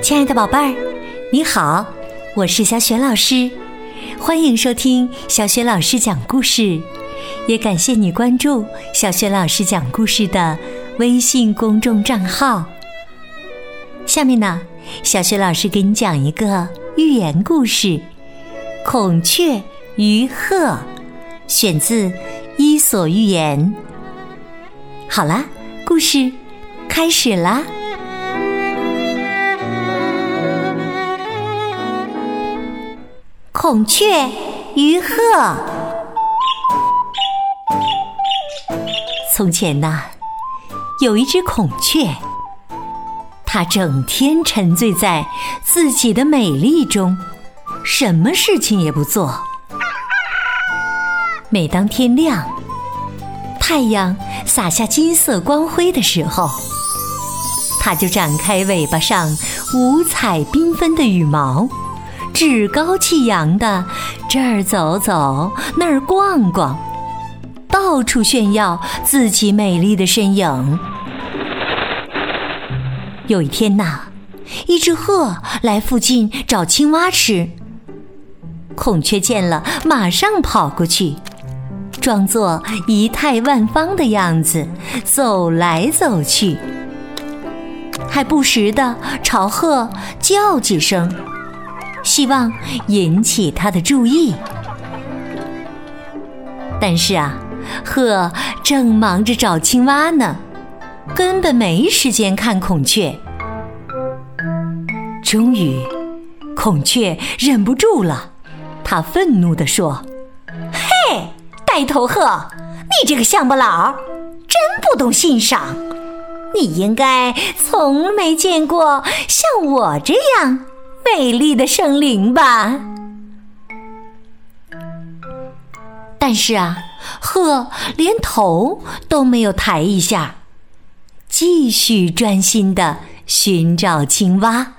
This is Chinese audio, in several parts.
亲爱的宝贝儿，你好，我是小雪老师，欢迎收听小雪老师讲故事，也感谢你关注小雪老师讲故事的微信公众账号。下面呢，小雪老师给你讲一个寓言故事《孔雀与鹤》，选自《伊索寓言》。好啦，故事开始啦。孔雀与鹤。从前呐，有一只孔雀，它整天沉醉在自己的美丽中，什么事情也不做。每当天亮，太阳洒下金色光辉的时候，它就展开尾巴上五彩缤纷的羽毛。趾高气扬的这儿走走，那儿逛逛，到处炫耀自己美丽的身影。有一天呐，一只鹤来附近找青蛙吃，孔雀见了，马上跑过去，装作仪态万方的样子，走来走去，还不时的朝鹤叫几声。希望引起他的注意，但是啊，鹤正忙着找青蛙呢，根本没时间看孔雀。终于，孔雀忍不住了，他愤怒地说：“嘿，呆头鹤，你这个乡巴佬，真不懂欣赏！你应该从没见过像我这样。”美丽的圣灵吧，但是啊，鹤连头都没有抬一下，继续专心的寻找青蛙。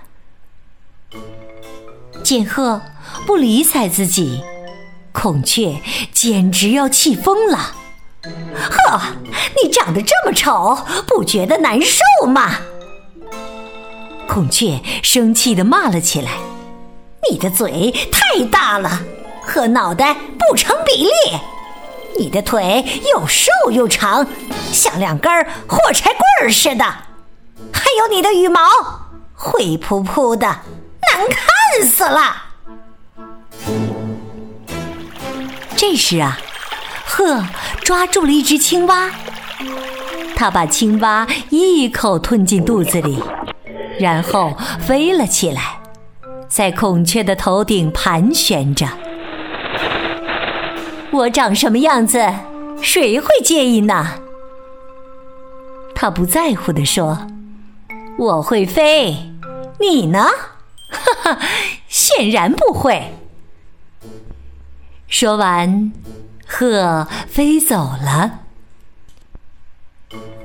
见鹤不理睬自己，孔雀简直要气疯了。呵，你长得这么丑，不觉得难受吗？孔雀生气地骂了起来：“你的嘴太大了，和脑袋不成比例；你的腿又瘦又长，像两根火柴棍儿似的；还有你的羽毛灰扑扑的，难看死了。”这时啊，鹤抓住了一只青蛙，它把青蛙一口吞进肚子里。然后飞了起来，在孔雀的头顶盘旋着。我长什么样子，谁会介意呢？他不在乎地说：“我会飞，你呢？”哈哈，显然不会。说完，鹤飞走了。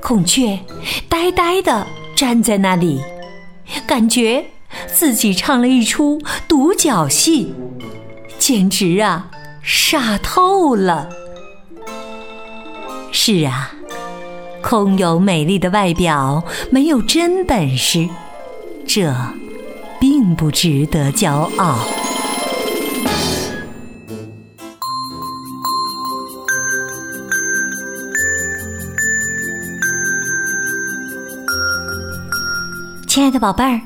孔雀呆呆地站在那里。感觉自己唱了一出独角戏，简直啊，傻透了。是啊，空有美丽的外表，没有真本事，这并不值得骄傲。亲爱的宝贝儿，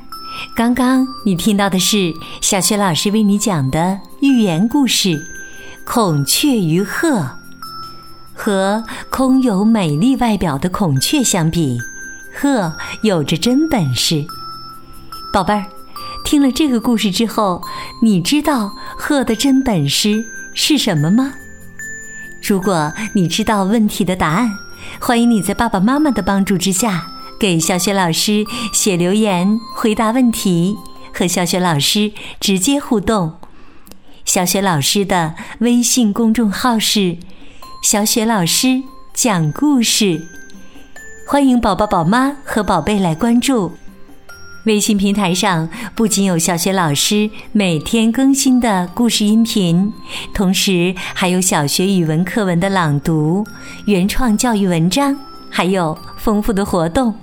刚刚你听到的是小雪老师为你讲的寓言故事《孔雀与鹤》。和空有美丽外表的孔雀相比，鹤有着真本事。宝贝儿，听了这个故事之后，你知道鹤的真本事是什么吗？如果你知道问题的答案，欢迎你在爸爸妈妈的帮助之下。给小雪老师写留言，回答问题，和小雪老师直接互动。小雪老师的微信公众号是“小雪老师讲故事”，欢迎宝宝、宝妈和宝贝来关注。微信平台上不仅有小学老师每天更新的故事音频，同时还有小学语文课文的朗读、原创教育文章，还有丰富的活动。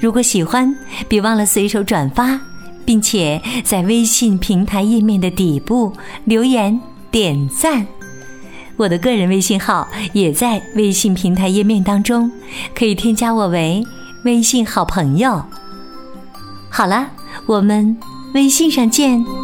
如果喜欢，别忘了随手转发，并且在微信平台页面的底部留言点赞。我的个人微信号也在微信平台页面当中，可以添加我为微信好朋友。好了，我们微信上见。